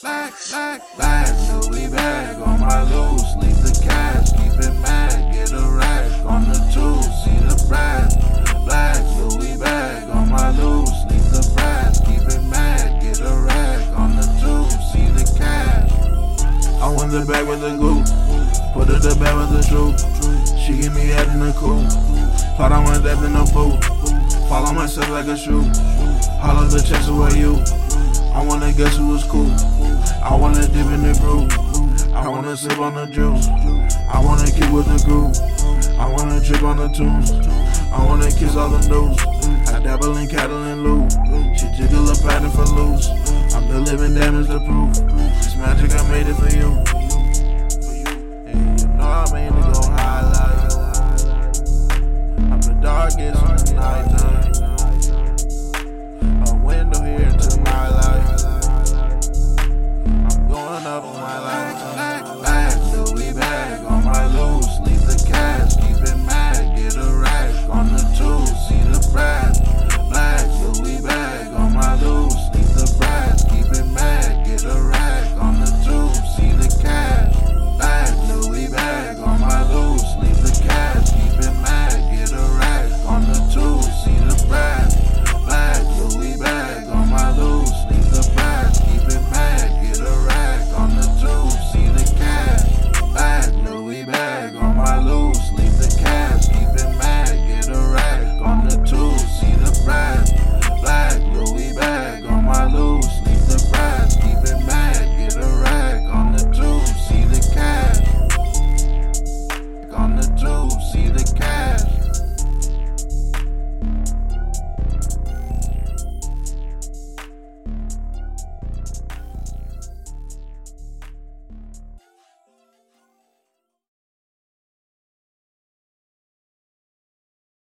Black, black, black, Louis bag on my loose. Leave the cash, keep it mad. Get a rack on the two, see the brass. Black, Louis bag on my loose. Leave the brass, keep it mad. Get a rack on the two, see the cash. I want the bag with the glue. Put it the bag with the truth. She give me head in the cool. Thought I went death in the boot. Follow myself like a shoe. Hollow the chest away you. I wanna guess who was cool. I wanna dip in the groove. I wanna sip on the juice. I wanna kick with the groove. I wanna trip on the tunes. I wanna kiss all the news. I dabble in cattle and loot. She jiggle a pattern for loose. I'm the living damage to proof. It's magic, I made it for.